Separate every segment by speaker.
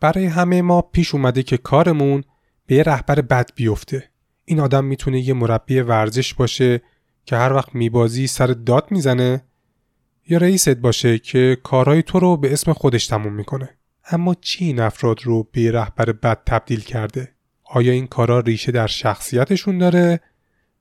Speaker 1: برای همه ما پیش اومده که کارمون به یه رهبر بد بیفته. این آدم می‌تونه یه مربی ورزش باشه که هر وقت میبازی سر داد می‌زنه یا رئیست باشه که کارهای تو رو به اسم خودش تموم می‌کنه. اما چی این افراد رو به رهبر بد تبدیل کرده؟ آیا این کارا ریشه در شخصیتشون داره؟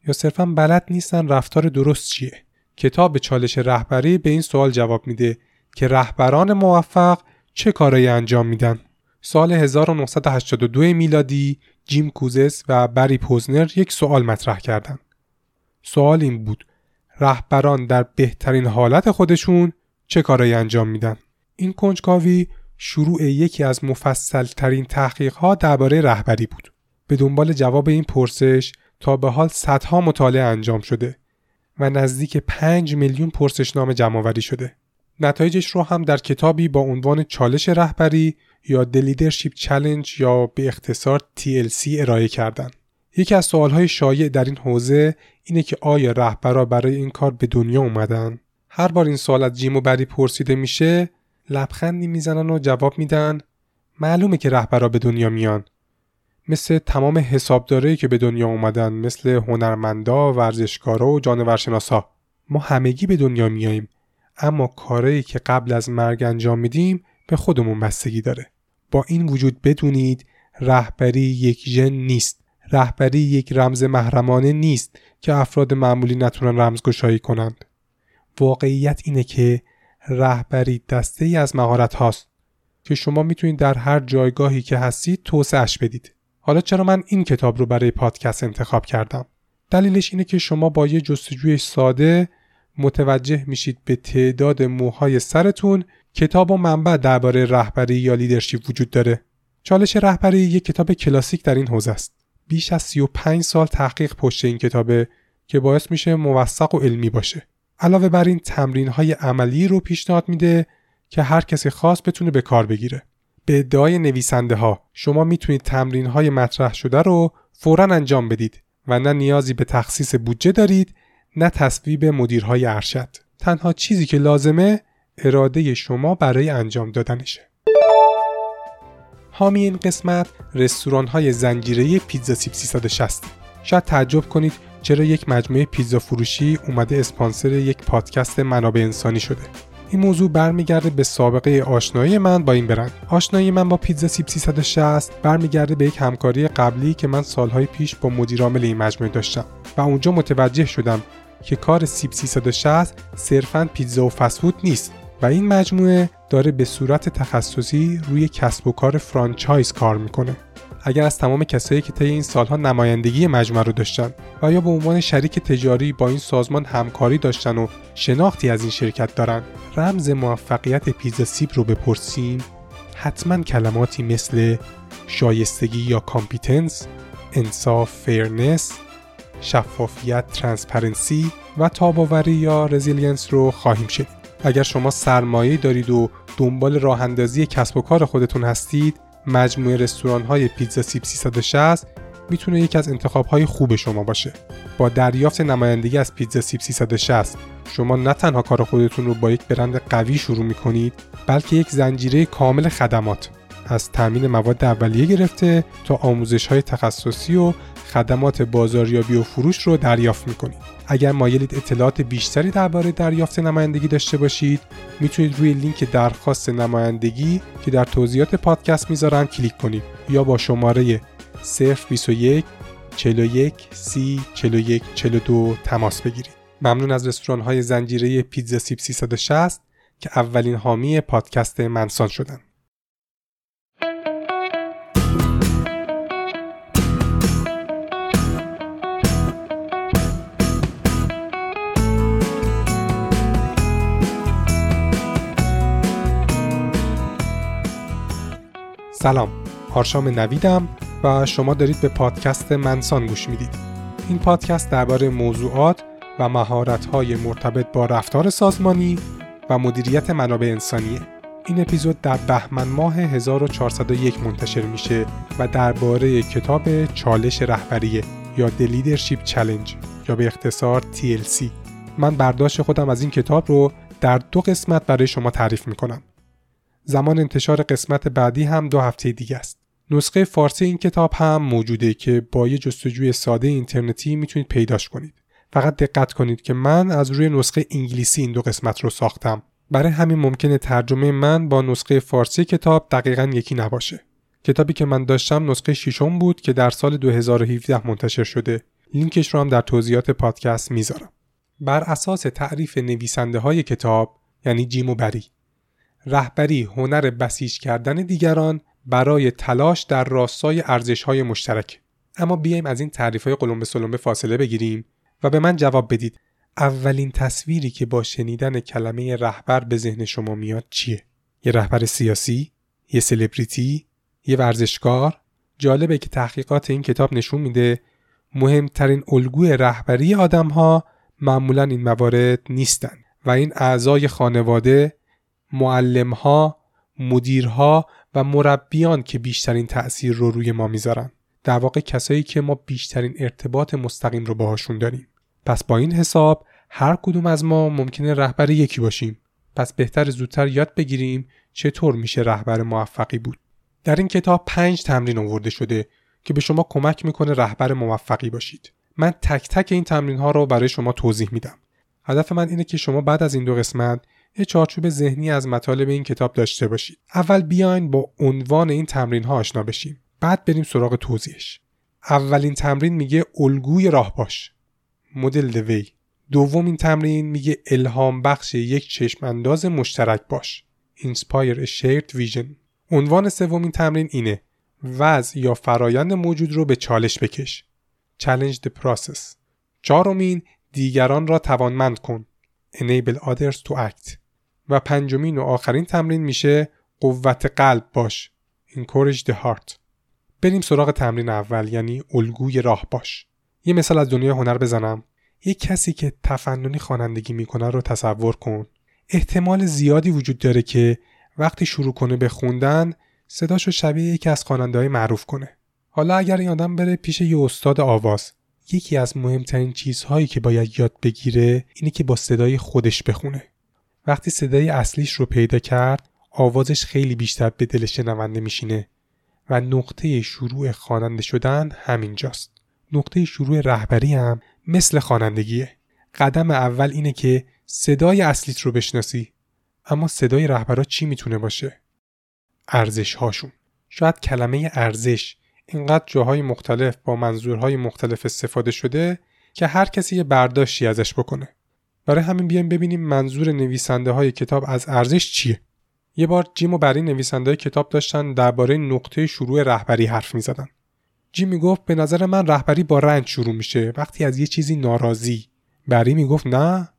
Speaker 1: یا صرفا بلد نیستن رفتار درست چیه؟ کتاب چالش رهبری به این سوال جواب میده که رهبران موفق چه کارایی انجام میدن؟ سال 1982 میلادی جیم کوزس و بری پوزنر یک سوال مطرح کردند. سوال این بود رهبران در بهترین حالت خودشون چه کارایی انجام میدن؟ این کنجکاوی شروع یکی از مفصل ترین تحقیق درباره رهبری بود. به دنبال جواب این پرسش تا به حال صدها مطالعه انجام شده و نزدیک 5 میلیون پرسشنامه جمعآوری شده. نتایجش رو هم در کتابی با عنوان چالش رهبری یا The Leadership Challenge یا به اختصار TLC ارائه کردن. یکی از سوالهای شایع در این حوزه اینه که آیا رهبرا برای این کار به دنیا اومدن؟ هر بار این سوال از جیم و بری پرسیده میشه لبخندی می‌زنن و جواب میدن معلومه که رهبرا به دنیا میان مثل تمام حسابدارایی که به دنیا اومدن مثل هنرمندا، ورزشکارا و جانورشناسا ما همگی به دنیا میاییم اما کارایی که قبل از مرگ انجام میدیم به خودمون بستگی داره با این وجود بدونید رهبری یک ژن نیست. رهبری یک رمز محرمانه نیست که افراد معمولی نتونن رمزگشایی کنند. واقعیت اینه که رهبری دسته ای از مهارت هاست که شما می‌تونید در هر جایگاهی که هستید توسعهش بدید. حالا چرا من این کتاب رو برای پادکست انتخاب کردم؟ دلیلش اینه که شما با یه جستجوی ساده متوجه میشید به تعداد موهای سرتون کتاب و منبع درباره رهبری یا لیدرشپ وجود داره. چالش رهبری یک کتاب کلاسیک در این حوزه است. بیش از 35 سال تحقیق پشت این کتابه که باعث میشه موثق و علمی باشه. علاوه بر این تمرین های عملی رو پیشنهاد میده که هر کسی خاص بتونه به کار بگیره. به ادعای نویسنده ها شما می‌تونید تمرین های مطرح شده رو فورا انجام بدید و نه نیازی به تخصیص بودجه دارید نه تصویب مدیرهای ارشد. تنها چیزی که لازمه اراده شما برای انجام دادنشه. حامی این قسمت رستوران های زنجیره پیتزا سیب 360 شاید تعجب کنید چرا یک مجموعه پیتزا فروشی اومده اسپانسر یک پادکست منابع انسانی شده. این موضوع برمیگرده به سابقه آشنایی من با این برند. آشنایی من با پیتزا سیب 360 برمیگرده به یک همکاری قبلی که من سالهای پیش با مدیرعامل این مجموعه داشتم و اونجا متوجه شدم که کار سیب 360 صرفا پیتزا و فسفود نیست. و این مجموعه داره به صورت تخصصی روی کسب و کار فرانچایز کار می‌کنه. اگر از تمام کسایی که طی این سالها نمایندگی مجموعه رو داشتن و یا به عنوان شریک تجاری با این سازمان همکاری داشتن و شناختی از این شرکت دارن رمز موفقیت پیزا سیب رو بپرسیم حتما کلماتی مثل شایستگی یا competence انصاف fairness شفافیت transparency و تاب‌آوری یا resilience رو خواهیم شنید. اگر شما سرمایه دارید و دنبال راه اندازی کسب و کار خودتون هستید مجموعه رستوران های پیتزا سیب 360 می‌تونه یکی از انتخاب های خوب شما باشه. با دریافت نمایندگی از پیتزا سیب 360 شما نه تنها کار خودتون رو با یک برند قوی شروع می‌کنید بلکه یک زنجیره کامل خدمات. از تامین مواد اولیه گرفته تا آموزش های تخصصی و خدمات بازاریابی و فروش رو دریافت می‌کنید. اگر مایلید اطلاعات بیشتری درباره دریافت نمایندگی داشته باشید می‌تونید روی لینک درخواست نمایندگی که در توضیحات پادکست می‌ذارم کلیک کنید یا با شماره 021 41 30 41 42 تماس بگیرید. ممنون از رستوران های زنجیره پیتزا سیب 360 که اولین حامی پادکست منسان شدن. سلام آرشام نویدم و شما دارید به پادکست منسان گوش می‌دید. این پادکست درباره موضوعات و مهارت‌های مرتبط با رفتار سازمانی و مدیریت منابع انسانیه. این اپیزود در بهمن ماه 1401 منتشر میشه و درباره کتاب چالش رهبریه یا The Leadership Challenge یا به اختصار TLC من برداشت خودم از این کتاب رو در دو قسمت برای شما تعریف می‌کنم. زمان انتشار قسمت بعدی هم دو هفته دیگه است. نسخه فارسی این کتاب هم موجوده که با یه جستجوی ساده اینترنتی می‌تونید پیداش کنید. فقط دقت کنید که من از روی نسخه انگلیسی این دو قسمت رو ساختم. برای همین ممکنه ترجمه من با نسخه فارسی کتاب دقیقا یکی نباشه. کتابی که من داشتم نسخه ششم بود که در سال 2017 منتشر شده. لینکش رو هم در توضیحات پادکست می‌ذارم. بر اساس تعریف نویسنده های کتاب یعنی جیم و بری رهبری هنر بسیج کردن دیگران برای تلاش در راستای ارزش های مشترک. اما بیایم از این تعریف های قلم به فاصله بگیریم و به من جواب بدید. اولین تصویری که با شنیدن کلمه رهبر به ذهن شما میاد چیه؟ یه رهبر سیاسی یه سلبریتی یه ورزشکار. جالبه که تحقیقات این کتاب نشون میده مهمترین الگوی رهبری آدم ها معمولا این موارد نیستن و این اعضای خانواده معلمها مدیرها و مربیان که بیشترین تأثیر رو روی ما می‌ذارن. در واقع کسایی که ما بیشترین ارتباط مستقیم رو باهاشون داریم. پس با این حساب هر کدوم از ما ممکنه رهبر یکی باشیم. پس بهتر زودتر یاد بگیریم چطور میشه رهبر موفقی بود. در این کتاب پنج تمرین آورده شده که به شما کمک می‌کنه رهبر موفقی باشید. من تک تک این تمرین ها رو برای شما توضیح میدم. هدف من اینه که شما بعد از این دو قسمت یه چارچوب ذهنی از مطالب این کتاب داشته باشید. اول بیاین با عنوان این تمرین ها آشنا بشیم. بعد بریم سراغ توضیحش. اولین تمرین میگه الگوی راه باش. مدل دوی دومین تمرین میگه الهام بخش یک چشم انداز مشترک باش. Inspire a shared vision. عنوان سومین تمرین اینه. وضع یا فرایند موجود رو به چالش بکش. Challenge the process. چهارمین دیگران را توانمند کن. Enable others to act. و پنجمین و آخرین تمرین میشه قوت قلب باش. Encourage the heart. بریم سراغ تمرین اول یعنی الگوی راه باش. یه مثال از دنیای هنر بزنم. یه کسی که تفننی خوانندگی می‌کنه رو تصور کن. احتمال زیادی وجود داره که وقتی شروع کنه به خوندن صداشو شبیه یکی از خواننده معروف کنه. حالا اگر این آدم بره پیش یه استاد آواز یکی از مهمترین چیزهایی که باید یاد بگیره اینه که با صدای خودش بخونه. وقتی صدای اصلیش رو پیدا کرد آوازش خیلی بیشتر به دل شنونده میشینه و نقطه شروع خواننده شدن همینجاست. نقطه شروع رهبری هم مثل خوانندگیه. قدم اول اینه که صدای اصلیت رو بشناسی اما صدای رهبرا چی می‌تونه باشه؟ ارزش هاشون شاید کلمه ارزش اینقدر جاهای مختلف با منظورهای مختلف استفاده شده که هر کسی یه برداشتی ازش بکنه. برای همین بیایم ببینیم منظور نویسنده های کتاب از ارزش چیه. یه بار جیم و بری نویسنده های کتاب داشتن درباره نقطه شروع رهبری حرف می زدن. جیم می گفت به نظر من رهبری با رنج شروع میشه. وقتی از یه چیزی ناراضی. بری می گفت نه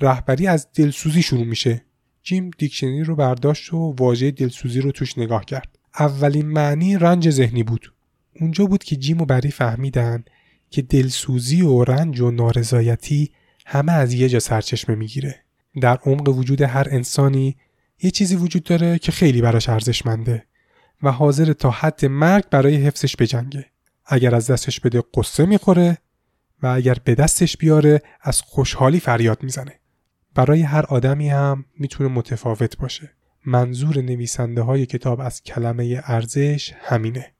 Speaker 1: رهبری از دلسوزی شروع میشه. جیم دیکشنری رو برداشت و واژه دلسوزی رو توش نگاه کرد. اولین معنی رنج ذهنی بود. اونجا بود که جیم و بری فهمیدن که دلسوزی و رنج و نارضایتی همه از یه جا سرچشمه می‌گیره. در عمق وجود هر انسانی یه چیزی وجود داره که خیلی براش ارزشمنده و حاضر تا حد مرگ برای حفظش بجنگه. اگر از دستش بده قصه می‌خوره و اگر به دستش بیاره از خوشحالی فریاد می‌زنه. برای هر آدمی هم می‌تونه متفاوت باشه. منظور نویسنده های کتاب از کلمه ارزش همینه.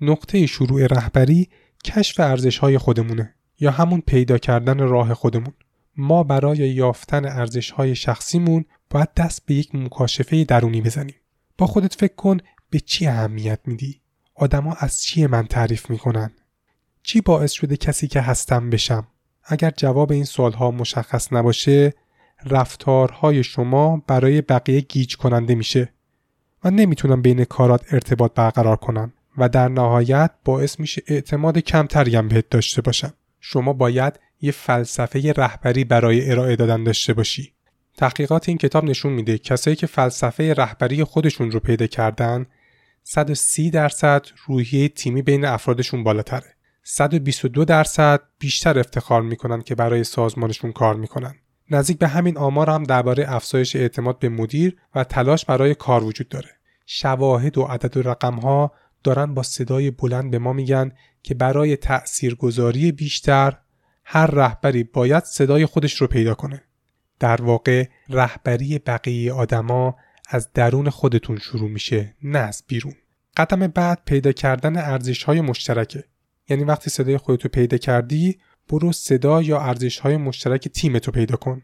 Speaker 1: نقطه شروع رهبری کشف ارزش های خودمونه. یا همون پیدا کردن راه خودمون. ما برای یافتن ارزش های شخصیمون باید دست به یک مکاشفه درونی بزنیم. با خودت فکر کن به چی اهمیت میدی؟ آدما از چی من تعریف می‌کنن؟ چی باعث شده کسی که هستم بشم؟ اگر جواب این سوالها مشخص نباشه رفتارهای شما برای بقیه گیج کننده میشه. و نمی‌تونم بین کارات ارتباط برقرار کنم و در نهایت باعث میشه اعتماد کمتری هم بهت داشته باشم. شما باید یه فلسفه رهبری برای ارائه دادن داشته باشی. تحقیقات این کتاب نشون میده کسایی که فلسفه رهبری خودشون رو پیدا کردن 130 درصد روحیه تیمی بین افرادشون بالاتره. 122 درصد بیشتر افتخار می‌کنن که برای سازمانشون کار می‌کنن. نزدیک به همین آمار هم درباره افزایش اعتماد به مدیر و تلاش برای کار وجود داره. شواهد و عدد و رقم ها دارن با صدای بلند به ما میگن که برای تأثیرگذاری بیشتر هر رهبری باید صدای خودش رو پیدا کنه. در واقع رهبری بقیه آدما از درون خودتون شروع میشه نه از بیرون. قدم بعد پیدا کردن ارزش های مشترکه. یعنی وقتی صدای خودتو پیدا کردی برو صدا یا ارزش های مشترک تیمتو پیدا کن.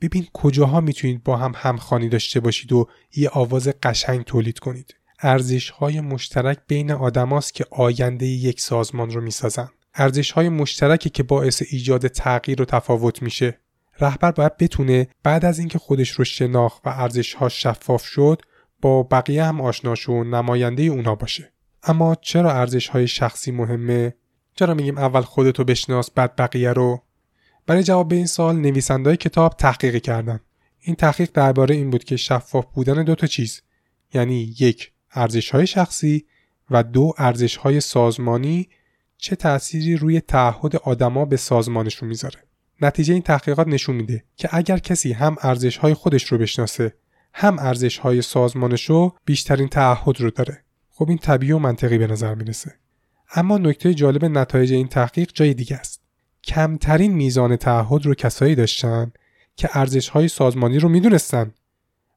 Speaker 1: ببین کجاها می‌تونید با هم همخوانی داشته باشید و یه آواز قشنگ تولید کنید. ارزش های مشترک بین آدماست که آینده یک سازمان رو می‌سازن. ارزش های مشترکی که باعث ایجاد تغییر و تفاوت میشه. رهبر باید بتونه بعد از اینکه خودش رو شناخت و ارزش ها شفاف شد با بقیه هم آشنا و نماینده اونا باشه. اما چرا ارزش های شخصی مهمه؟ چرا میگیم اول خودتو بشناس بعد بقیه رو؟ برای جواب به این سال نویسندهای کتاب تحقیق کردن. این تحقیق درباره این بود که شفاف بودن دو تا چیز. یعنی یک ارزش های شخصی و دو ارزش های سازمانی چه تأثیری روی تعهد آدما به سازمانشون می‌ذاره. نتیجه این تحقیقات نشون میده که اگر کسی هم ارزش های خودش رو بشناسه هم ارزش های سازمانش رو بیشترین تعهد رو داره. خب این طبیعی و منطقی به نظر می‌رسه. اما نکته جالب نتایج این تحقیق جای دیگه است. کمترین میزان تعهد رو کسایی داشتن که ارزش های سازمانی رو می‌دونستن.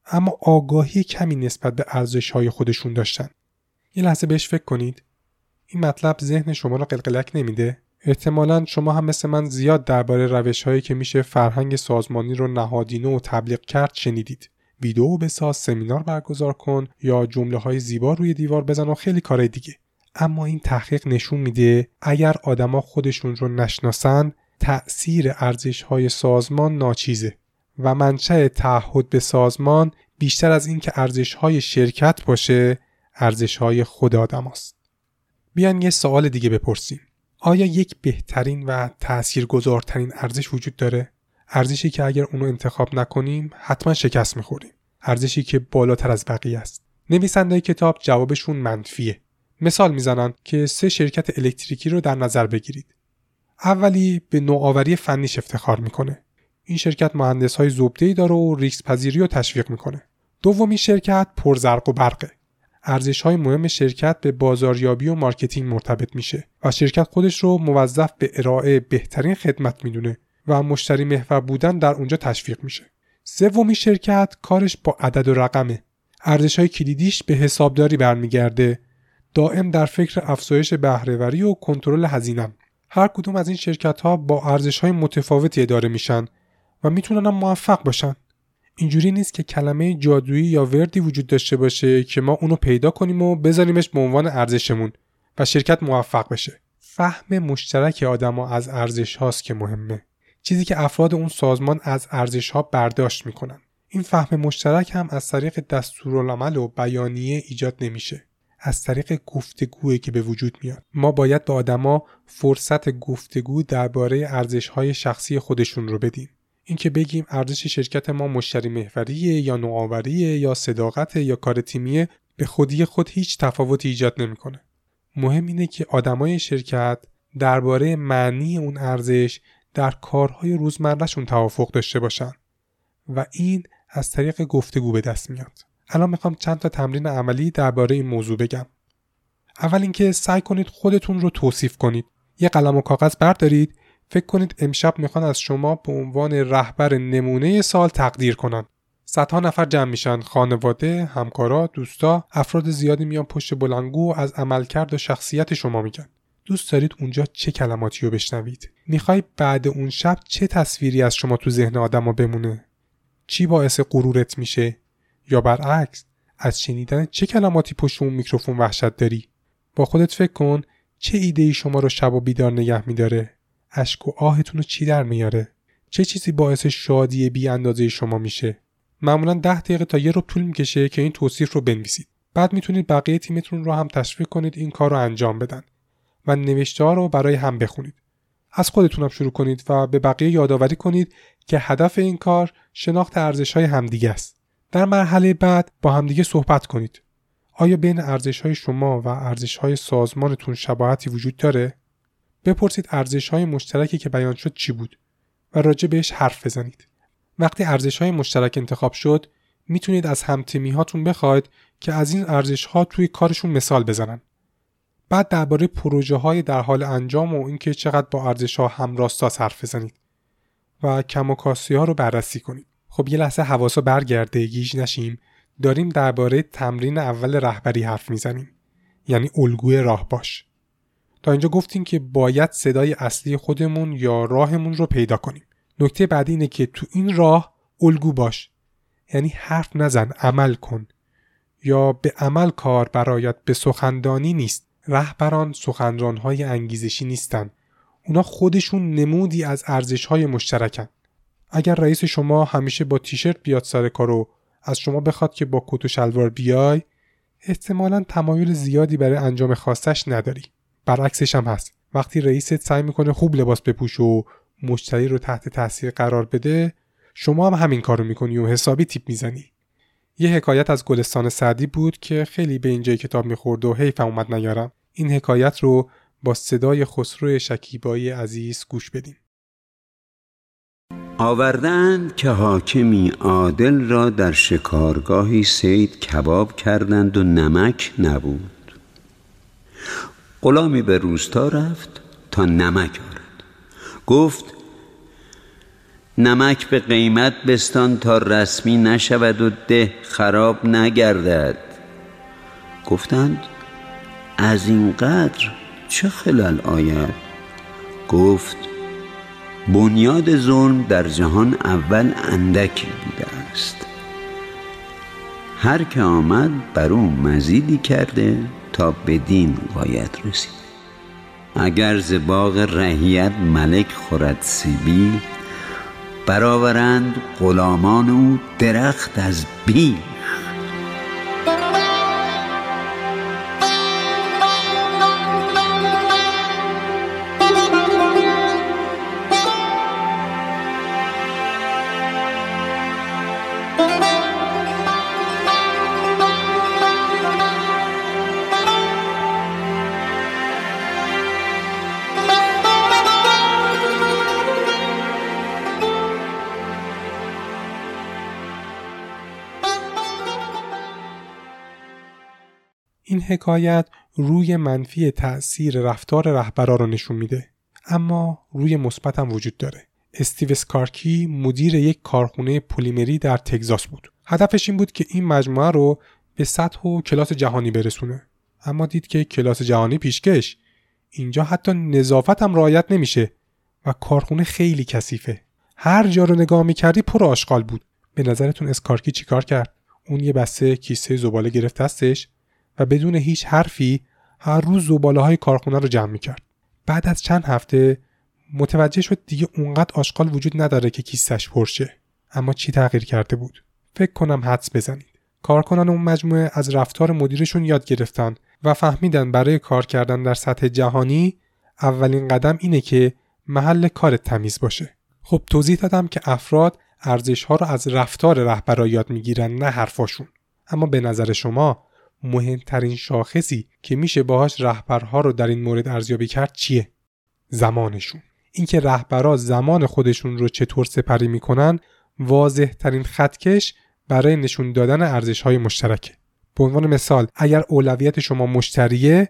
Speaker 1: اما آگاهی کمی نسبت به ارزش های خودشون داشتن. یه لحظه بهش فکر کنید. این مطلب ذهن شما رو قلقلک نمیده؟ احتمالا شما هم مثل من زیاد درباره روش هایی که میشه فرهنگ سازمانی رو نهادینه و تبلیغ کرد شنیدید. ویدیو بساز سمینار برگزار کن یا جمله های زیبا روی دیوار بزن و خیلی کارهای دیگه. اما این تحقیق نشون میده اگر آدما خودشون رو نشناسن تأثیر ارزش های سازمان ناچیزه. و منشأ تعهد به سازمان بیشتر از اینکه ارزش های شرکت باشه ارزش های خود آدم است. بیان یه سوال دیگه بپرسیم. آیا یک بهترین و تاثیرگذارترین ارزش وجود داره؟ ارزشی که اگر اونو انتخاب نکنیم حتما شکست می‌خوریم. ارزشی که بالاتر از بقیه است. نویسنده کتاب جوابشون منفیه. مثال می‌زنن که سه شرکت الکتریکی رو در نظر بگیرید. اولی به نوآوری فنیش افتخار می‌کنه. این شرکت مهندس های زبده داره و ریسک پذیری رو تشویق می‌کنه دومی شرکت پرزرق و برقه ارزش های مهم شرکت به بازاریابی و marketing مرتبط میشه و شرکت خودش رو موظف به ارائه بهترین خدمت می‌دونه و مشتری محور بودن در اونجا تشویق میشه. سومی شرکت کارش با عدد و رقمه. ارزش های کلیدیش به حسابداری برمیگرده. دائم در فکر افزایش بهرهوری و کنترل هزینم. هر کدوم از این شرکت ها با ارزش های متفاوتی اداره میشن و می‌تونن موفق باشن. اینجوری نیست که کلمه جادویی یا وردی وجود داشته باشه که ما اونو پیدا کنیم و بذاریمش به عنوان ارزشمون و شرکت موفق بشه. فهم مشترک آدما از ارزش هاست که مهمه. چیزی که افراد اون سازمان از ارزش ها برداشت می‌کنن. این فهم مشترک هم از طریق دستورالعمل و بیانیه ایجاد نمیشه. از طریق گفتگویی که به وجود میاد ما باید به آدما فرصت گفتگو درباره ارزش های شخصی خودشون رو بدیم اینکه بگیم ارزش شرکت ما مشتری محوریه یا نوآوریه یا صداقت یا کار تیمیه به خودی خود هیچ تفاوتی ایجاد نمی‌کنه. مهم اینه که آدمای شرکت درباره معنی اون ارزش در کارهای روزمرهشون توافق داشته باشن و این از طریق گفتگو به دست میاد. الان می‌خوام چند تا تمرین عملی درباره این موضوع بگم. اول اینکه سعی کنید خودتون رو توصیف کنید. یه قلم و کاغذ بردارید فکر کنید امشب می‌خوان از شما به عنوان رهبر نمونه سال تقدیر کنن. صدها نفر جمع میشن خانواده همکارا دوستا افراد زیادی میان پشت بلنگو از عملکرد و شخصیت شما میگن. دوست دارید اونجا چه کلماتی رو بشنوید؟ می‌خوای بعد اون شب چه تصویری از شما تو ذهن آدما بمونه؟ چی باعث غرورت میشه؟ یا برعکس از شنیدن چه کلماتی پشت اون میکروفون وحشت داری؟ با خودت فکر کن چه ایده ای شما رو شب و بیدار نگه میداره؟ اشک و آهتون رو چی در میاره؟ چه چیزی باعث شادی بی اندازه شما میشه؟ معمولا ده دقیقه تا یه رو طول می‌کشه که این توصیف رو بنویسید. بعد می‌تونید بقیه تیمتون رو هم تشویق کنید این کار رو انجام بدن و نوشته ها رو برای هم بخونید. از خودتونم شروع کنید و به بقیه یادآوری کنید که هدف این کار شناخت ارزش های همدیگه است. در مرحله بعد با همدیگه صحبت کنید. آیا بین ارزش های شما و ارزش های سازمانتون شباهتی وجود داره؟ بپرسید ارزش های مشترکی که بیان شد چی بود و راجع بهش حرف بزنید. وقتی ارزش های مشترک انتخاب شد می‌تونید از همتیمی هاتون بخواید که از این ارزش ها توی کارشون مثال بزنن. بعد درباره پروژه های در حال انجام و اینکه چقدر با ارزش ها همراستا حرف بزنید و کم و ها رو بررسی کنید. خب یه لحظه حواسا برگرده گیج نشیم داریم درباره تمرین اول رهبری حرف می‌زنیم یعنی الگوی راه باش تا اینجا گفتیم که باید صدای اصلی خودمون یا راهمون رو پیدا کنیم. نکته بعدی اینه که تو این راه الگو باش. یعنی حرف نزن عمل کن. یا به عمل کار برایت به سخندانی نیست. رهبران سخنرانهای انگیزشی نیستن. اونا خودشون نمودی از ارزشهای مشترکن. اگر رئیس شما همیشه با تیشرت بیاد سر کارو از شما بخواد که با کت و شلوار بیای احتمالا تمایل زیادی برای انجام خواستش نداری. برعکسش هم هست. وقتی رئیست سعی می‌کنه خوب لباس بپوش و مشتری رو تحت تاثیر قرار بده شما هم همین کارو می‌کنی و حسابی تیپ می‌زنی. یه حکایت از گلستان سعدی بود که خیلی به اینجای کتاب می‌خورد و حیفم اومد نیارم. این حکایت رو با صدای خسرو شکیبایی عزیز گوش بدیم
Speaker 2: آوردند که حاکمی عادل را در شکارگاهی سید کباب کردند و نمک نبود. غلامی به روستا رفت تا نمک آرد. گفت نمک به قیمت بستان تا رسمی نشود و ده خراب نگردد. گفتند از این قدر چه خلل آید؟ گفت بنیاد ظلم در جهان اول اندکی بوده است. هر که آمد بر او مزیدی کرده تا بدین باید رسید. اگر ز باغ رهیت ملک خورد سیبی برآورند غلامان او درخت از بی
Speaker 1: این حکایت روی منفی تأثیر رفتار رهبرا رو نشون میده. اما روی مثبت هم وجود داره. استیو سکارکی مدیر یک کارخونه پلیمری در تگزاس بود. هدفش این بود که این مجموعه رو به سطح و کلاس جهانی برسونه. اما دید که کلاس جهانی پیشکش. اینجا حتی نظافت هم رعایت نمیشه و کارخونه خیلی کثیفه. هر جا رو نگاه می‌کردی پر آشغال بود. به نظرتون اسکارکی چیکار کرد؟ اون یه بسته کیسه زباله گرفت دستش. و بدون هیچ حرفی هر روز زباله های کارخونه رو جمع می‌کرد. بعد از چند هفته متوجه شد دیگه اونقدر آشغال وجود نداره که کیسش پرشه. اما چی تغییر کرده بود؟ فکر کنم حدس بزنید. کارکنان اون مجموعه از رفتار مدیرشون یاد گرفتن و فهمیدن برای کار کردن در سطح جهانی اولین قدم اینه که محل کار تمیز باشه. خب توضیح دادم که افراد ارزش ها رو از رفتار رهبرا یاد می‌گیرن نه حرفاشون. اما به نظر شما مهمترین شاخصی که میشه باهاش رهبرها رو در این مورد ارزیابی کرد چیه؟ زمانشون. اینکه رهبرها زمان خودشون رو چطور سپری می‌کنن واضح ترین خطکش برای نشون دادن ارزش های مشترکه. به عنوان مثال اگر اولویت شما مشتریه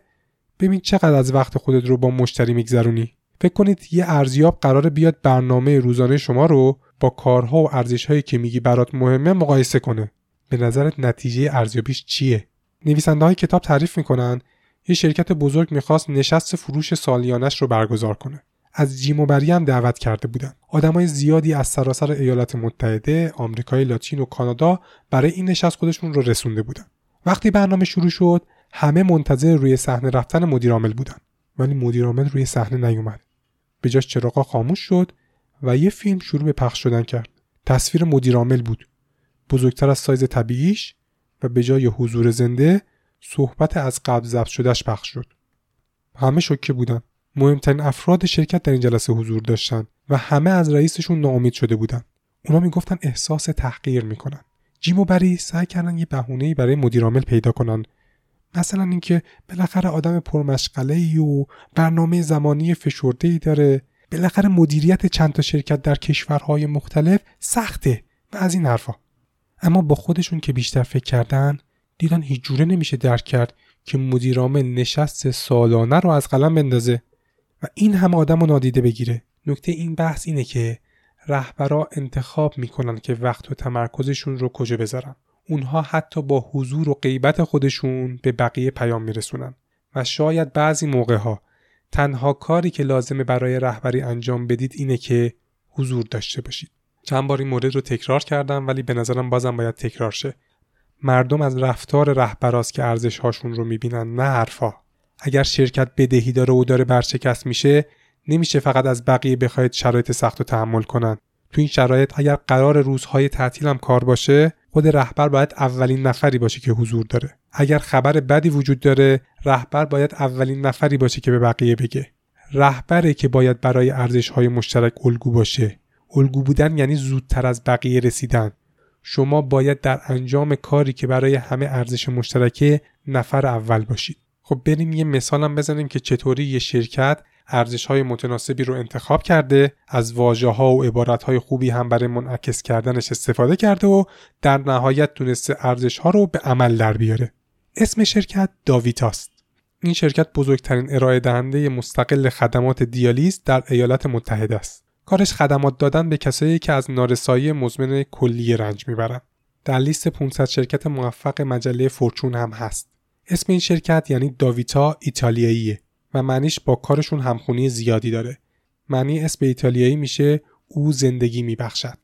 Speaker 1: ببین چقدر از وقت خودت رو با مشتری میگذرونی. فکر کنید یه ارزیاب قرار بیاد برنامه روزانه شما رو با کارها و ارزش که میگی برات مهمه مقایسه کنه. به نظرت نتیجه ارزیابیش چیه؟ نویسنده های کتاب تعریف می‌کنن یه شرکت بزرگ می‌خواست نشست فروش سالیانش رو برگزار کنه. از جیم و بری هم دعوت کرده بودن آدمای زیادی از سراسر ایالات متحده آمریکای لاتین و کانادا برای این نشست خودشون رو رسونده بودن وقتی برنامه شروع شد همه منتظر روی صحنه رفتن مدیرعامل بودن ولی مدیرعامل روی صحنه نیومد. به جاش چراغا خاموش شد و یه فیلم شروع به پخش شدن کرد. تصویر مدیرعامل بود. بزرگتر از سایز طبیعیش و به جای حضور زنده صحبت از قبل ضبط شدهش پخش شد. همه شوکه بودن. مهمترین افراد شرکت در این جلسه حضور داشتن و همه از رئیسشون ناامید شده بودن. اونا می‌گفتن احساس تحقیر می‌کنن. جیم و بری سعی کردن یه بهونه‌ای برای مدیرعامل پیدا کنن. مثلا اینکه بالاخره آدم پرمشغله ای و برنامه زمانی فشرده ای داره بالاخره مدیریت چند تا شرکت در کشورهای مختلف سخته و از این حرفا اما با خودشون که بیشتر فکر کردن دیدن هیچ جوره نمیشه درک کرد که مدیرعامل نشست سالانه رو از قلم بندازه و این هم آدم رو نادیده بگیره. نکته این بحث اینه که رهبرا انتخاب می‌کنن که وقت و تمرکزشون رو کجا بذارن. اونها حتی با حضور و غیبت خودشون به بقیه پیام میرسونن. و شاید بعضی موقع ها تنها کاری که لازمه برای رهبری انجام بدید اینه که حضور داشته باشید. چند بار این مورد رو تکرار کردم ولی به نظرم بازم باید تکرار شه. مردم از رفتار رهبراست که ارزش هاشون رو می‌بینن نه حرفا. اگر شرکت بدهی داره و داره برشکست میشه نمیشه فقط از بقیه بخواید شرایط سخت رو تحمل کنن. تو این شرایط اگر قرار روزهای تعطیل هم کار باشه خود رهبر باید اولین نفری باشه که حضور داره. اگر خبر بدی وجود داره رهبر باید اولین نفری باشه که به بقیه بگه. رهبره که باید برای ارزش های مشترک الگو باشه. الگو بودن یعنی زودتر از بقیه رسیدن. شما باید در انجام کاری که برای همه ارزش مشترکه نفر اول باشید. خب بریم یه مثالم بزنیم که چطوری یه شرکت ارزش های متناسبی رو انتخاب کرده از واژه ها و عبارت های خوبی هم برای منعکس کردنش استفاده کرده و در نهایت تونسته ارزش ها رو به عمل در بیاره. اسم شرکت داویتاست. این شرکت بزرگترین ارائه دهنده مستقل خدمات دیالیز در ایالات متحده است. کارش خدمات دادن به کسایی که از نارسایی مزمن کلی رنج می‌برن در لیست 500 شرکت موفق مجله فورچون هم هست اسم این شرکت یعنی داویتا ایتالیاییه و معنیش با کارشون همخونی زیادی داره. معنی اسم ایتالیایی میشه او زندگی میبخشد.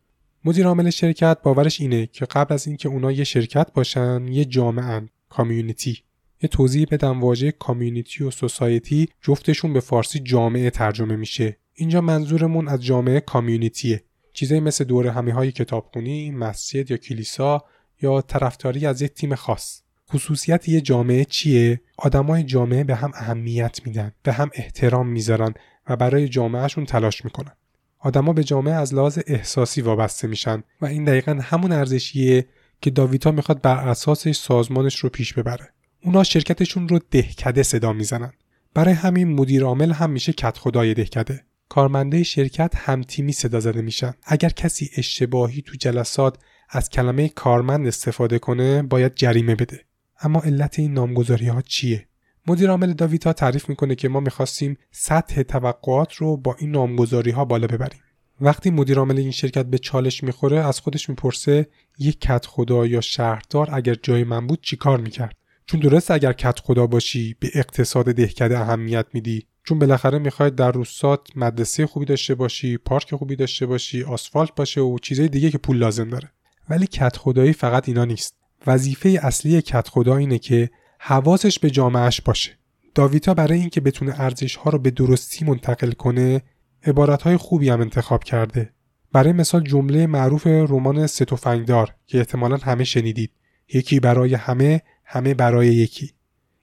Speaker 1: مدیر عامل شرکت باورش اینه که قبل از اینکه اونا یه شرکت باشن یه جامعه کامیونیتی یه توضیح بدم واژه کامیونیتی و سوسایتی جفتشون به فارسی جامعه ترجمه میشه اینجا منظورمون از جامعه کامیونیتیه. چیزایی مثل دور همی های کتابخونی مسجد یا کلیسا یا طرفداری از یک تیم خاص. خصوصیت یه جامعه چیه؟ آدمای جامعه به هم اهمیت میدن به هم احترام می‌ذارن و برای جامعهشون تلاش می‌کنن. آدما به جامعه از لحاظ احساسی وابسته میشن و این دقیقا همون ارزشیه که داویتا می‌خواد بر اساسش سازمانش رو پیش ببره. اونا شرکتشون رو دهکده صدا می‌زنن. برای همین مدیر عامل هم میشه کت خدای دهکده. کارمنده شرکت هم تیمی صدا زده میشن. اگر کسی اشتباهی تو جلسات از کلمه کارمند استفاده کنه باید جریمه بده. اما علت این نامگذاری ها چیه؟ مدیر عامل داویتا تعریف می‌کنه که ما می‌خواستیم سطح توقعات رو با این نامگذاری ها بالا ببریم. وقتی مدیر عامل این شرکت به چالش می‌خوره از خودش می‌پرسه یک کت خدا یا شهردار اگر جای من بود چیکار می‌کرد؟ چون درست اگر کت خدا باشی به اقتصاد دهکده اهمیت میدی. چون بالاخره می‌خواید در روستات مدرسه خوبی داشته باشی پارک خوبی داشته باشی آسفالت باشه و چیزای دیگه که پول لازم داره. ولی کت خدایی فقط اینا نیست. وظیفه اصلی کت خدا اینه که حواسش به جامعهش باشه. داویتا برای اینکه بتونه ارزش ها رو به درستی منتقل کنه عبارت های خوبی هم انتخاب کرده. برای مثال جمله معروف رمان ستوفنگدار که احتمالا همه شنیدید. یکی برای همه همه برای یکی.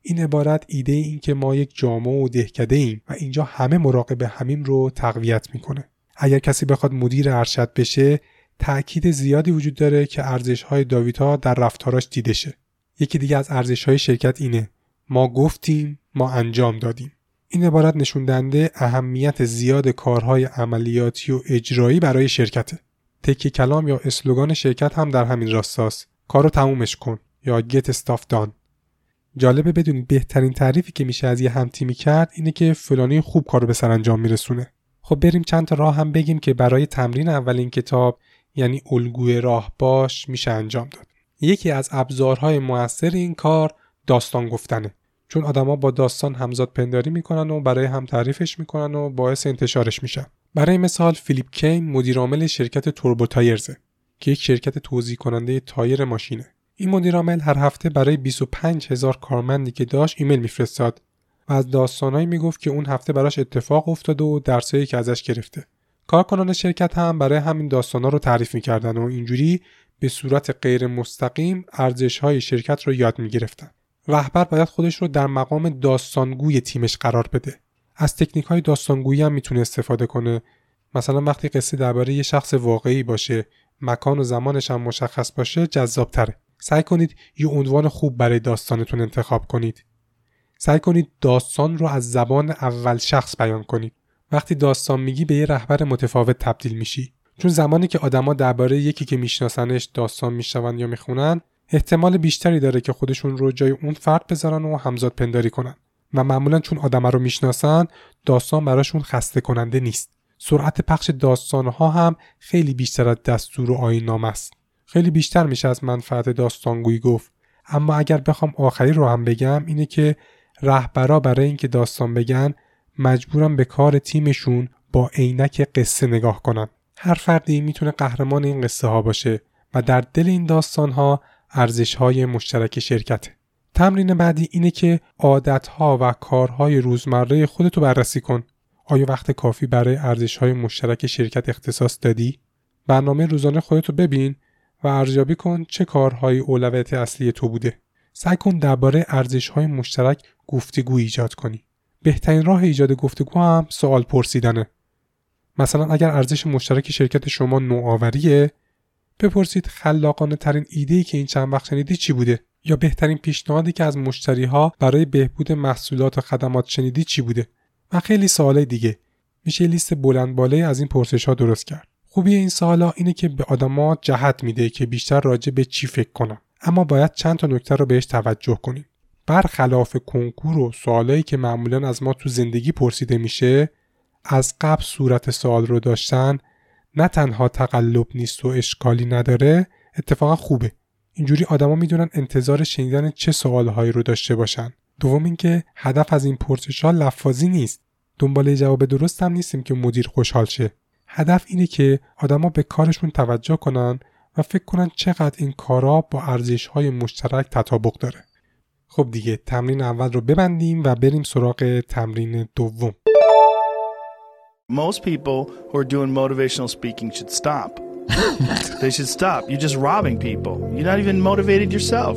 Speaker 1: این عبارت ایده این که ما یک جامعه و دهکده ایم و اینجا همه مراقب همیم رو تقویت می‌کنه اگر کسی بخواد مدیر ارشد بشه تأکید زیادی وجود داره که ارزش های داویتا در رفتاراش دیده شه. یکی دیگه از ارزش های شرکت اینه ما گفتیم ما انجام دادیم. این عبارت نشون اهمیت زیاد کارهای عملیاتی و اجرایی برای شرکته. تکی کلام یا اسلوگان شرکت هم در همین راستاست. کارو تمومش کن یا get stuff done. جالبه بدونید بهترین تعریفی که میشه از یه همتیمی کرد اینه که فلانی خوب کارو به سرانجام میرسونه. خب بریم چند تا راه هم بگیم که برای تمرین اولین کتاب یعنی الگوی راه باش میشه انجام داد. یکی از ابزارهای موثر این کار داستان گفتنه. چون آدما با داستان همزاد پنداری می‌کنن و برای هم تعریفش می‌کنن و باعث انتشارش میشن. برای مثال فیلیپ کین مدیرعامل شرکت Turbo Tires ه که یک شرکت توزیع کننده تایر ماشینه. این مدیرعامل هر هفته برای 25 هزار کارمندی که داشت ایمیل میفرستاد و از داستانهایی می‌گفت که اون هفته براش اتفاق افتاده و درسایی که ازش گرفته کارکنان شرکت هم برای همین داستانا رو تعریف می‌کردن و اینجوری به صورت غیر مستقیم ارزش های شرکت رو یاد می‌گرفتن. رهبر باید خودش رو در مقام داستانگوی تیمش قرار بده. از تکنیک های داستانگویی هم می‌تونه استفاده کنه. مثلا وقتی قصه درباره یه شخص واقعی باشه، مکان و زمانش هم مشخص باشه، جذاب تره. سعی کنید یه عنوان خوب برای داستانتون انتخاب کنید. سعی کنید داستان رو از زبان اول شخص بیان کنید. وقتی داستان میگی به یه رهبر متفاوت تبدیل میشی چون زمانی که آدما درباره یکی که میشناسنش داستان میشنون یا می‌خونن احتمال بیشتری داره که خودشون رو جای اون فرد بذارن و همزاد پنداری کنن و معمولا چون آدما رو می‌شناسن داستان براشون خسته کننده نیست سرعت پخش داستانها هم خیلی بیشتر از دستور و آیین است خیلی بیشتر میشه از منفعت داستانگویی گفت. اما اگر بخوام آخری رو هم بگم اینه که رهبرا برای اینکه داستان بگن مجبورم به کار تیمشون با عینک قصه نگاه کنن. هر فردی می‌تونه قهرمان این قصه ها باشه و در دل این داستان ها ارزش های مشترک شرکته تمرین بعدی اینه که عادت ها و کارهای روزمره خودتو بررسی کن. آیا وقت کافی برای ارزش های مشترک شرکت اختصاص دادی؟ برنامه روزانه خودتو ببین و ارزیابی کن چه کارهای اولویت اصلی تو بوده. سعی کن درباره ارزش های مشترک گفتگو ایجاد کنی. بهترین راه ایجاد گفتگو هم سوال پرسیدنه. مثلا اگر ارزش مشترک شرکت شما نوآوریه بپرسید خلاقانه ترین ایده ای که این چند وقت شنیدی چی بوده؟ یا بهترین پیشنهادی که از مشتری ها برای بهبود محصولات و خدمات شنیدی چی بوده؟ و خیلی سوالای دیگه. میشه لیست بلند بالای از این پرسش ها درست کرد. خوبی این سوالا اینه که به آدما جهت میده که بیشتر راجع به چی فکر کنم اما باید چند تا نکته رو بهش توجه کنیم. برخلاف کنکور و سوالایی که معمولا از ما تو زندگی پرسیده میشه از قبل صورت سوال رو داشتن نه تنها تقلب نیست و اشکالی نداره اتفاقا خوبه. اینجوری آدما می‌دونن انتظار شنیدن چه سوالهایی رو داشته باشن. دوم اینکه هدف از این پرسش ها لفاظی نیست. دنبال جواب درست هم نیستیم که مدیر خوشحال شه. هدف اینه که آدما به کارشون توجه کنن و فکر کنن چقدر این کارا با ارزش های مشترک تطابق داره خب دیگه تمرین اول رو ببندیم و بریم سراغ تمرین دوم
Speaker 3: Most people who are doing motivational speaking should stop. they should stop. You're just robbing people. You're not even motivated yourself.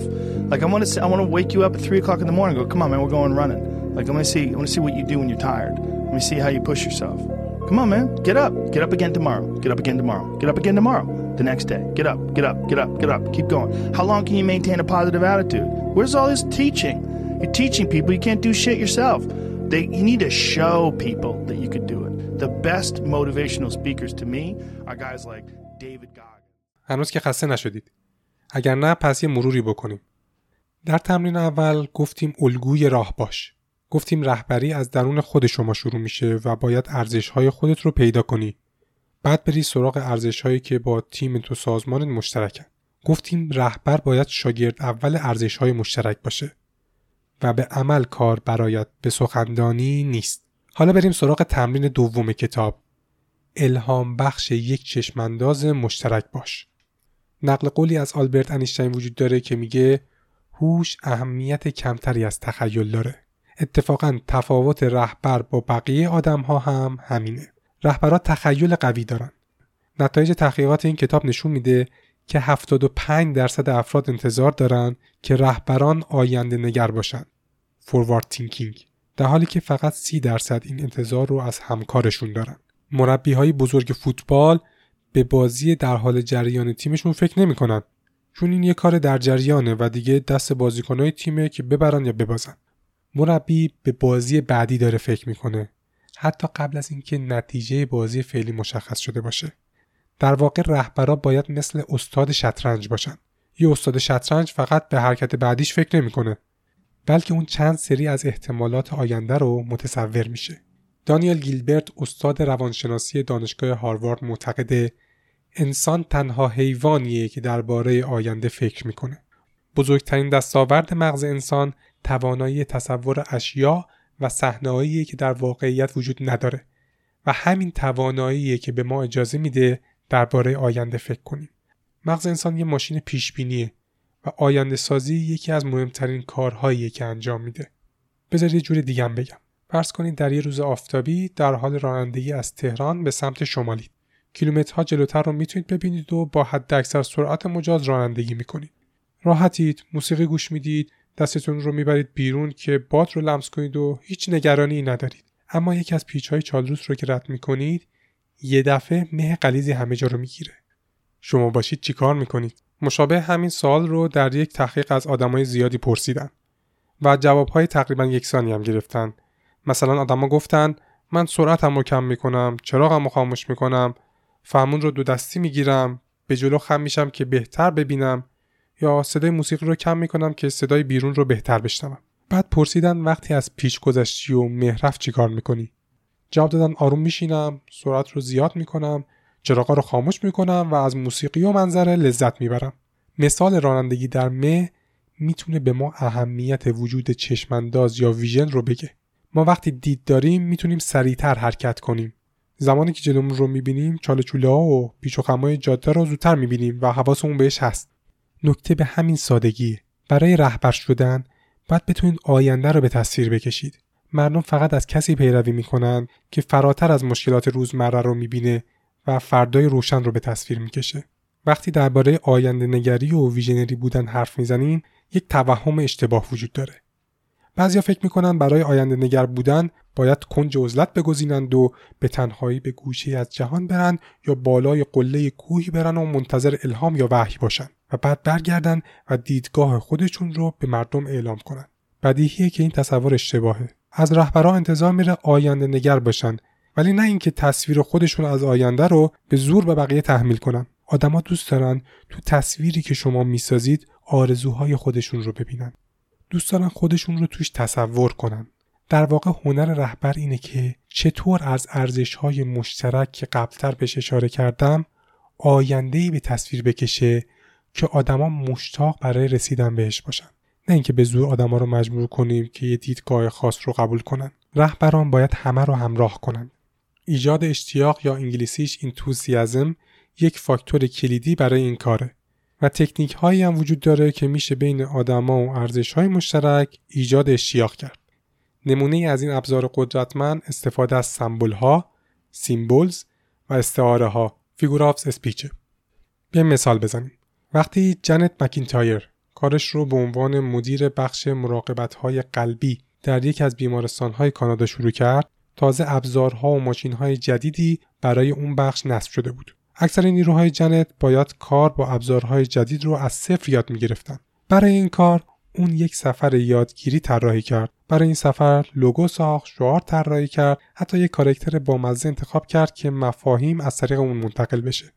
Speaker 3: Like I want to, I want to wake you up at three o'clock in the morning. and Go, come on, man, we're going running. Like I want to see, I want to see what you do when you're tired. Let me see how you push yourself. Come on, man, get up, get up again tomorrow. Get up again tomorrow. Get up again tomorrow. The next day, get up, get up, get up, get up. Keep going. How long can you maintain a positive attitude? Where's all this teaching? You're teaching people you can't do shit yourself. They, you need to show people that you could do it. The best motivational speakers to me are guys like David Goggins.
Speaker 1: هنوز که خسته نشدید اگر نه پس یه مروری بکنیم در تمرین اول گفتیم الگوی راه باش گفتیم رهبری از درون خود شما شروع میشه و باید ارزش های خودت رو پیدا کنی. بعد بری سراغ ارزش هایی که با تیم تو سازمان مشترکن. گفتیم رهبر باید شاگرد اول ارزش های مشترک باشه و به عمل کار برایت به سخندانی نیست. حالا بریم سراغ تمرین دوم کتاب. الهام بخش یک چشمانداز مشترک باش. نقل قولی از آلبرت انیشتین وجود داره که میگه هوش اهمیت کمتری از تخیل داره. اتفاقا تفاوت رهبر با بقیه آدم ها هم همینه. رهبرها تخیل قوی دارن. نتایج تحقیقات این کتاب نشون میده که 75 درصد افراد انتظار دارن که رهبران آینده نگر باشن. فوروارد تینکینگ در حالی که فقط 30 درصد این انتظار رو از همکارشون دارن. مربی های بزرگ فوتبال به بازی در حال جریان تیمشون فکر نمی‌کنن. چون این یه کار در جریانه و دیگه دست بازیکنهای تیمه که ببرن یا ببازن. مربی به بازی بعدی داره فکر می‌کنه. حتی قبل از اینکه نتیجه بازی فعلی مشخص شده باشه. در واقع رهبرا باید مثل استاد شطرنج باشن. یه استاد شطرنج فقط به حرکت بعدیش فکر نمی‌کنه. بلکه اون چند سری از احتمالات آینده رو متصور میشه. دانیل گیلبرت استاد روانشناسی دانشگاه هاروارد معتقده انسان تنها حیوانیه که درباره آینده فکر می‌کنه. بزرگترین دستاورد مغز انسان توانایی تصور اشیا و صحنه‌هایی که در واقعیت وجود نداره و همین توانایی که به ما اجازه میده درباره آینده فکر کنیم. مغز انسان یه ماشین پیشبینیه و آینده سازی یکی از مهمترین کارهاییه که انجام میده. بذار یه جور دیگه بگم. فرض کنید در یه روز آفتابی در حال رانندگی از تهران به سمت شمالی. کیلومترها جلوتر رو می‌تونید ببینید و با حد اکثر سرعت مجاز رانندگی می‌کنید. راحتید موسیقی گوش می‌دید دستتون رو می‌برید بیرون که باد رو لمس کنید و هیچ نگرانی ندارید. اما یکی از پیچ های چالروس رو که رد می‌کنید یه دفعه مه قلیزی همه جا رو می‌گیره. شما باشید چیکار می‌کنید؟ مشابه همین سوال رو در یک تحقیق از آدمای زیادی پرسیدن و جوابهای تقریبا یکسانی هم گرفتن. مثلا آدما گفتن من سرعتم رو کم می‌کنم چراغم رو خاموش می‌کنم فهمون رو دو دستی می‌گیرم به جلو خم میشم که بهتر ببینم یا صدای موسیقی رو کم می‌کنم که صدای بیرون رو بهتر بشنوم. بعد پرسیدن وقتی از پیچ گذشتی و مهرف چیکار می‌کنی؟ جواب دادن آروم میشینم سرعت رو زیاد می‌کنم چراغا رو خاموش می‌کنم و از موسیقی و منظره لذت می‌برم. مثال رانندگی در مه می‌تونه به ما اهمیت وجود چشمانداز یا ویژن رو بگه. ما وقتی دید داریم می‌تونیم سریعتر حرکت کنیم. زمانی که جلومون رو می‌بینیم چاله چوله ها و پیچ و خمای جاده رو زودتر می‌بینیم و حواسمون بهش هست. نکته به همین سادگی. برای رهبر شدن باید بتونید آینده رو به تصویر بکشید. مردم فقط از کسی پیروی می‌کنن که فراتر از مشکلات روزمره رو می‌بینه و فردای روشن رو به تصویر می‌کشه. وقتی درباره آینده نگری و ویژنری بودن حرف می‌زنیم یک توهم اشتباه وجود داره. بعضیا فکر می‌کنن برای آینده نگر بودن باید کنج عزلت بگزینند و به تنهایی به گوشه از جهان برند یا بالای قله کوهی برن و منتظر الهام یا وحی باشن و بعد برگردن و دیدگاه خودشون رو به مردم اعلام کنن. بدیهیه که این تصور اشتباهه. از رهبران انتظار میره آینده نگر باشن ولی نه اینکه تصویر خودشون از آینده رو به زور به بقیه تحمیل کنن. آدما دوست دارن تو تصویری که شما می‌سازید آرزوهای خودشون رو ببینن. دوست دارن خودشون رو توش تصور کنن. در واقع هنر رهبر اینه که چطور از ارزش های مشترک که قبلتر بهش اشاره کردم آینده به تصویر بکشه که آدما مشتاق برای رسیدن بهش باشن. نه اینکه به زور آدما رو مجبور کنیم که یه دیدگاه خاص رو قبول کنن. رهبران باید همه رو همراه کنن. ایجاد اشتیاق یا انگلیسیش اینتوزیازم یک فاکتور کلیدی برای این کاره. و تکنیک هایی هم وجود داره که میشه بین آدما و ارزش های مشترک ایجاد اشتیاق کرد. نمونه از این ابزار قدرتمند استفاده از سمبل ها symbols و استعاره ها figure of speech ه بیایم مثال بزنیم. وقتی جنت مکینتایر کارش رو به عنوان مدیر بخش مراقبت های قلبی در یک از بیمارستان های کانادا شروع کرد تازه ابزارها و ماشین های جدیدی برای اون بخش نصب شده بود. اکثر نیروهای جنت باید کار با ابزارهای جدید رو از صفر یاد می گرفتن. برای این کار اون یک سفر یادگیری طراحی کرد. برای این سفر لوگو ساخت شعار طراحی کرد حتی یک کاراکتر بامزه انتخاب کرد که مفاهیم از طریق اون منتقل بشه.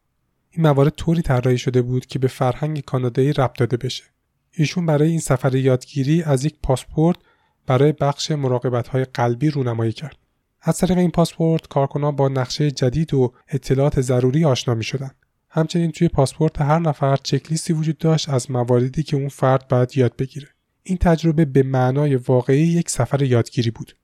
Speaker 1: این موارد طوری طراحی شده بود که به فرهنگ کانادایی ربط داده بشه ایشون برای این سفر یادگیری از یک پاسپورت برای بخش مراقبت های قلبی رونمایی کرد از طریق این پاسپورت کارکنان با نقشه جدید و اطلاعات ضروری آشنا می شدن. همچنین توی پاسپورت هر نفر چکلیستی وجود داشت از مواردی که اون فرد باید یاد بگیره. این تجربه به معنای واقعی یک سفر یادگیری بود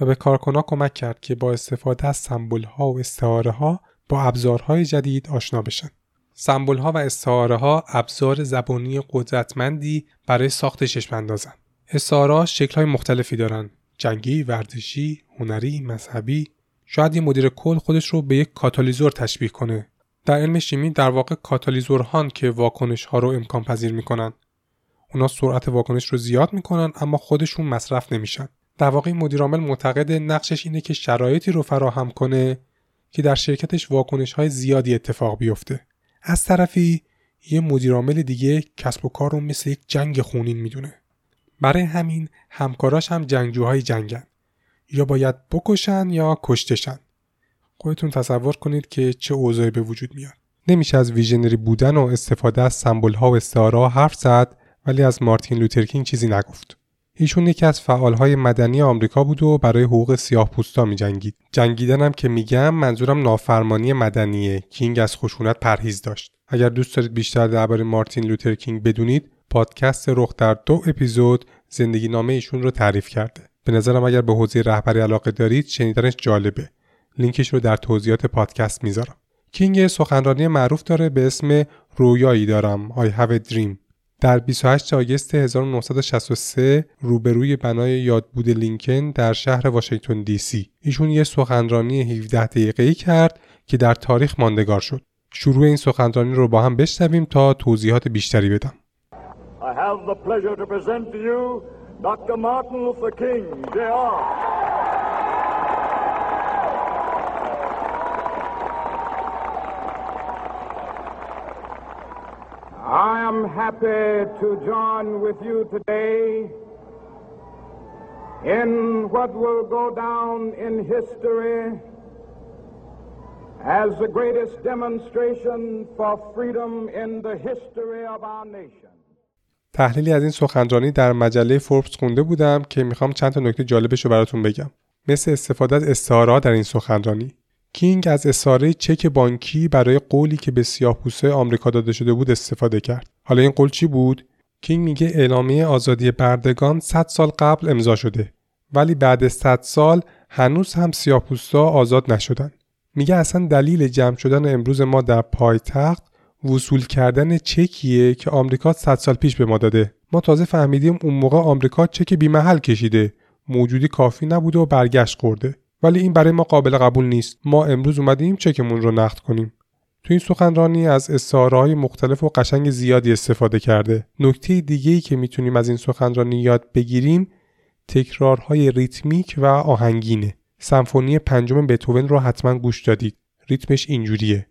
Speaker 1: و به کارکنان کمک کرد که با استفاده از سمبل ها و استعاره ها با ابزارهای جدید آشنا بشن. سمبل ها و استعاره ها ابزار زبانی قدرتمندی برای ساخت چشم اندازن. استعاره شکل های مختلفی دارن جنگی، ورزشی، هنری، مذهبی شاید یه مدیر کل خودش رو به یک کاتالیزور تشبیه کنه. در علم شیمی در واقع کاتالیزورهان که واکنش ها رو امکان پذیر می‌کنن. اونا سرعت واکنش رو زیاد می‌کنن اما خودشون مصرف نمیشن. در واقع مدیرعامل معتقد نقشش اینه که شرایطی رو فراهم کنه که در شرکتش واکنش های زیادی اتفاق بیفته. از طرفی یه مدیرعامل دیگه کسب و کار رو مثل یک جنگ خونین می‌دونه. برای همین همکاراش هم جنگجوهای جنگن یا باید بکشن یا کشتشن خودتون تصور کنید که چه اوضاعی به وجود میاد نمیشه از visionary بودن و استفاده از سمبل ها و استعاره حرف زد ولی از مارتین لوترکینگ چیزی نگفت ایشون یکی از فعالهای مدنی آمریکا بود و برای حقوق سیاه پوستا می جنگید. جنگیدنم که میگم منظورم نافرمانی مدنیه. کینگ از خشونت پرهیز داشت. اگر دوست دارید بیشتر درباره مارتین لوترکینگ بدونید پادکست رخ در دو اپیزود زندگی نامه ایشون رو تعریف کرده به نظرم اگر به حوزه رهبری علاقه دارید شنیدنش جالبه لینکش رو در توضیحات پادکست می‌ذارم کینگ سخنرانی معروف داره به اسم رویایی دارم I have a dream در 28 آگست 1963 روبروی بنای یادبود لینکن در شهر واشنگتن دی سی ایشون یه سخنرانی 17 دقیقه‌ای کرد که در تاریخ ماندگار شد شروع این سخنرانی رو با هم بشنویم تا توضیحات بیشتری بدم
Speaker 4: I have the pleasure to present to you Dr. Martin Luther King, Jr. I am happy to join with you today in what will go down in history as the greatest demonstration for freedom in the history of our nation.
Speaker 1: تحلیلی از این سخنرانی در مجله فوربس خونده بودم که می‌خوام چند تا نکته جالبش رو براتون بگم مثل استفاده از استعاره در این سخنرانی کینگ از اساره چک بانکی برای قولی که به سیاه‌پوستای آمریکا داده شده بود استفاده کرد. حالا این قول چی بود؟ کینگ میگه اعلامیه آزادی بردگان 100 سال قبل امضا شده ولی بعد 100 سال هنوز هم سیاه‌پوستا آزاد نشدن. میگه اصلا دلیل جمع شدن امروز ما در پایتخت وصول کردن چکیه که آمریکا 100 سال پیش به ما داده. ما تازه فهمیدیم اون موقع آمریکا چک بیمحل کشیده. موجودی کافی نبوده و برگشت خورده. ولی این برای ما قابل قبول نیست. ما امروز اومدیم چکمون رو نقد کنیم. تو این سخنرانی از استعاره مختلف و قشنگ زیادی استفاده کرده. نکته دیگه ای که می‌تونیم از این سخنرانی یاد بگیریم تکرارهای ریتمیک و آهنگینه. سمفونی پنجم بتوون رو حتما گوش دادید. ریتمش اینجوریه.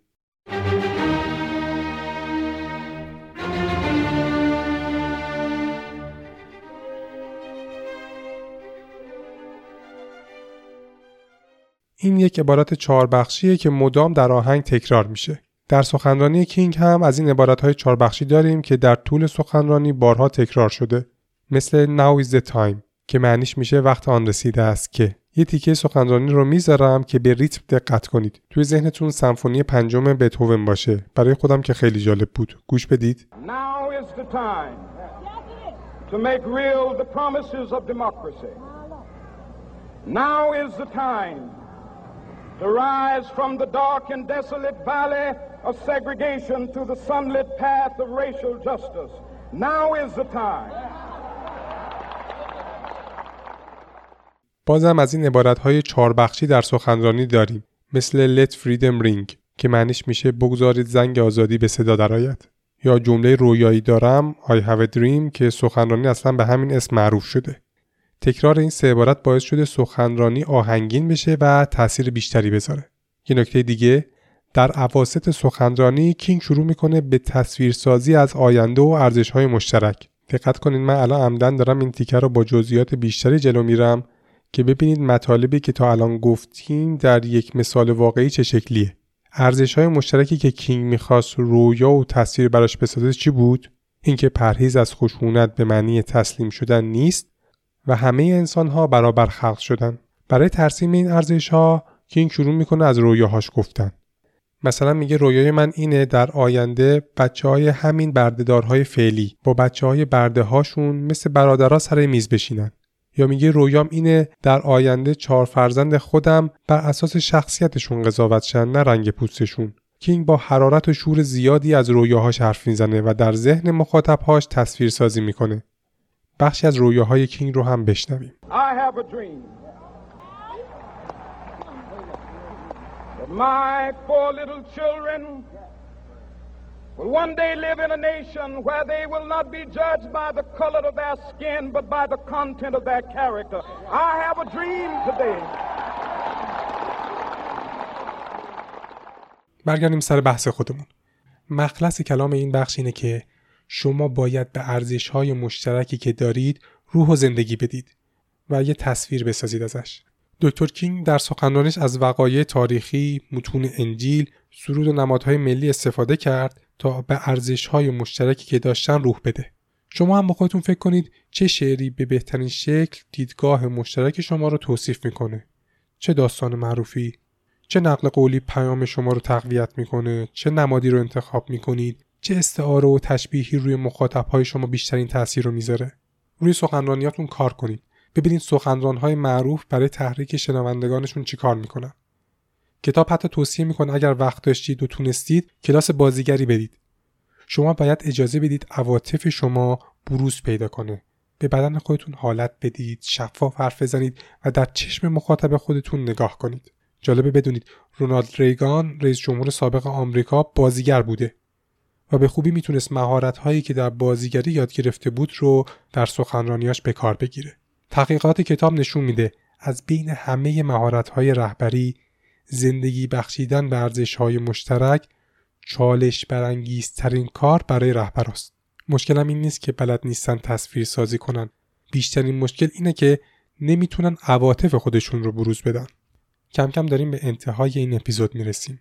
Speaker 1: این یک عبارت چهار بخشیه که مدام در آهنگ تکرار میشه. در سخنرانی کینگ هم از این عبارت های چهار بخشی داریم که در طول سخنرانی بارها تکرار شده. مثل Now is the time که معنیش میشه وقت آن رسیده است که یه تیکه سخنرانی رو می‌ذارم که به ریتم دقت کنید. توی ذهنتون سمفونی پنجم بتهوون باشه. برای خودم که خیلی جالب بود. گوش بدید.
Speaker 4: Now is the time to make real the promises of democracy. Now is the time to rise from the dark and desolate valley of segregation to the sunlit path of racial justice. Now is the time.
Speaker 1: بازم از این عبارت های چهار بخشی در سخنرانی داریم مثل Let Freedom Ring که معنیش میشه بگذارید زنگ آزادی به صدا درآید یا جمله رویایی دارم I have a dream که سخنرانی اصلا به همین اسم معروف شده تکرار این سه عبارت باعث شده سخنرانی آهنگین بشه و تاثیر بیشتری بذاره. یه نکته دیگه در عواسط سخنرانی کینگ شروع می‌کنه به تصویرسازی از آینده و ارزش های مشترک. دقت کنید من الان عمدن دارم این تیکر رو با جزئیات بیشتری جلو میرم که ببینید مطالبی که تا الان گفتیم در یک مثال واقعی چه شکلیه. ارزش های مشترکی که کینگ می‌خواست رویا و تصویر براش بسازه چی بود؟ اینکه پرهیز از خشونت به معنی تسلیم شدن نیست و همه انسان ها برابر خلق شدن. برای ترسیم این ارزش ها کینگ شروع می‌کنه از رویاهاش گفتن. مثلا میگه رویای من اینه در آینده بچه های همین بردهدارهای فعلی با بچه های برده هاشون مثل برادرها سر میز بشینن. یا میگه رویام اینه در آینده چهار فرزند خودم بر اساس شخصیتشون قضاوت شن نه رنگ پوستشون. کینگ با حرارت و شور زیادی از رویاهاش حرف می‌زنه و در ذهن مخاطبهاش تصویر سازی می‌کنه. بخشی از رویاهای کینگ رو هم بشنویم
Speaker 4: I have a dream my four little children will one day live in a nation where they will not be judged by the color of their skin but by the content of their character. I have a dream today.
Speaker 1: برگردیم سر بحث خودمون مخلص کلام این بخش اینه که شما باید به ارزش های مشترکی که دارید روح و زندگی بدید و یه تصویر بسازید ازش دکتر کینگ در سخنرانیش از وقایع تاریخی، متون انجیل، سرود و نمادهای ملی استفاده کرد تا به ارزش های مشترکی که داشتن روح بده. شما هم با خودتون فکر کنید چه شعری به بهترین شکل دیدگاه مشترک شما رو توصیف می‌کنه. چه داستان معروفی، چه نقل قولی پیام شما رو تقویت می‌کنه، چه نمادی رو انتخاب می‌کنید، چه استعاره و تشبیهی روی مخاطبهای شما بیشترین تاثیر رو می‌ذاره. روی سخنرانیاتون کار کنید. ببینید سخنرانهای معروف برای تحریک شنوندگانشون چیکار می‌کنن. کتاب حتی توصیه می‌کنه اگر وقت داشتید و تونستید کلاس بازیگری بدید. شما باید اجازه بدید عواطف شما بروز پیدا کنه. به بدن خودتون حالت بدید، شفاف حرف بزنید و در چشم مخاطب خودتون نگاه کنید. جالبه بدونید رونالد ریگان رئیس جمهور سابق آمریکا بازیگر بوده و به خوبی می‌تونست مهارت هایی که در بازیگری یاد گرفته بود رو در سخنرانیاش به کار بگیره. تحقیقات کتاب نشون میده از بین همه مهارت های رهبری زندگی بخشیدن به ارزش های مشترک چالش برانگیزترین کار برای رهبراست. مشکلم این نیست که بلد نیستن تصویر سازی کنن. بیشترین مشکل اینه که نمی‌تونن عواطف خودشون رو بروز بدن. کم کم داریم به انتهای این اپیزود می‌رسیم.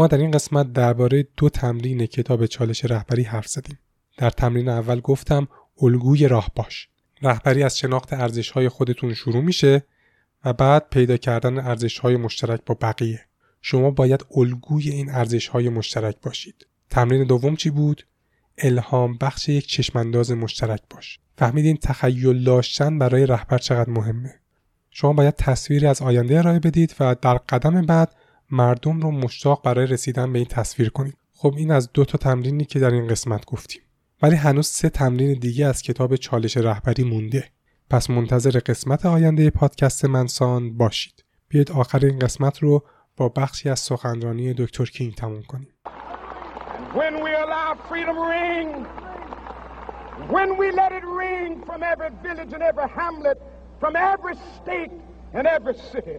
Speaker 1: ما در این قسمت درباره دو تمرین کتاب چالش رهبری حرف زدیم. در تمرین اول گفتم الگوی راه باش. رهبری از شناخت ارزش های خودتون شروع میشه و بعد پیدا کردن ارزش های مشترک با بقیه. شما باید الگوی این ارزش های مشترک باشید. تمرین دوم چی بود؟ الهام بخش یک چشمانداز مشترک باش. فهمیدین تخیل داشتن برای رهبر چقدر مهمه. شما باید تصویری از آینده ارائه بدید و در قدم بعد مردم رو مشتاق برای رسیدن به این تصویر کنید. خب این از دو تا تمرینی که در این قسمت گفتیم. ولی هنوز سه تمرین دیگه از کتاب چالش رهبری مونده. پس منتظر قسمت آینده پادکست منسان باشید. بیاید آخر این قسمت رو با بخشی از سخنرانی دکتر کینگ تموم کنیم.
Speaker 4: When we allow freedom ring, when we let it ring from every village and every hamlet, from every state and every city,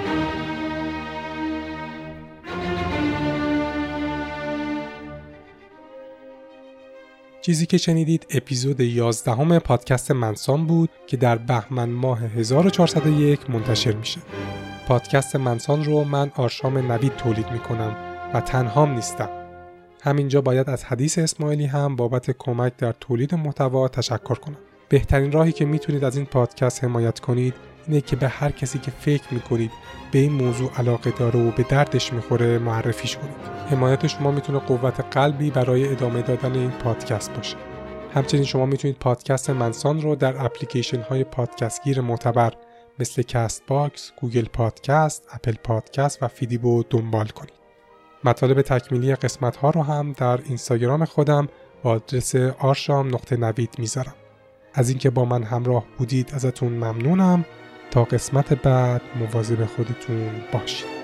Speaker 1: چیزی که شنیدید اپیزود 11 همه پادکست منسان بود که در بهمن ماه 1401 منتشر میشه. پادکست منسان رو من آرشام نوید تولید می‌کنم و تنهام نیستم. همینجا باید از حدیث اسماعیلی هم بابت کمک در تولید محتوا تشکر کنم. بهترین راهی که می‌تونید از این پادکست حمایت کنید اینه که به هر کسی که فکر می‌کنید به این موضوع علاقه داره و به دردش می‌خوره معرفیش کنید. حمایت شما می‌تونه قوت قلبی برای ادامه دادن این پادکست باشه. همچنین شما می‌تونید پادکست منسان رو در اپلیکیشن های پادکست گیر معتبر مثل Castbox، Google Podcast، Apple Podcast و فیدیبو دنبال کنید. مطالب تکمیلی قسمت ها رو هم در اینستاگرام خودم با آدرس آرشام نقطه نوید می‌ذارم. از اینکه با من همراه بودید ازتون ممنونم تا قسمت بعد مواظب خودتون باشید.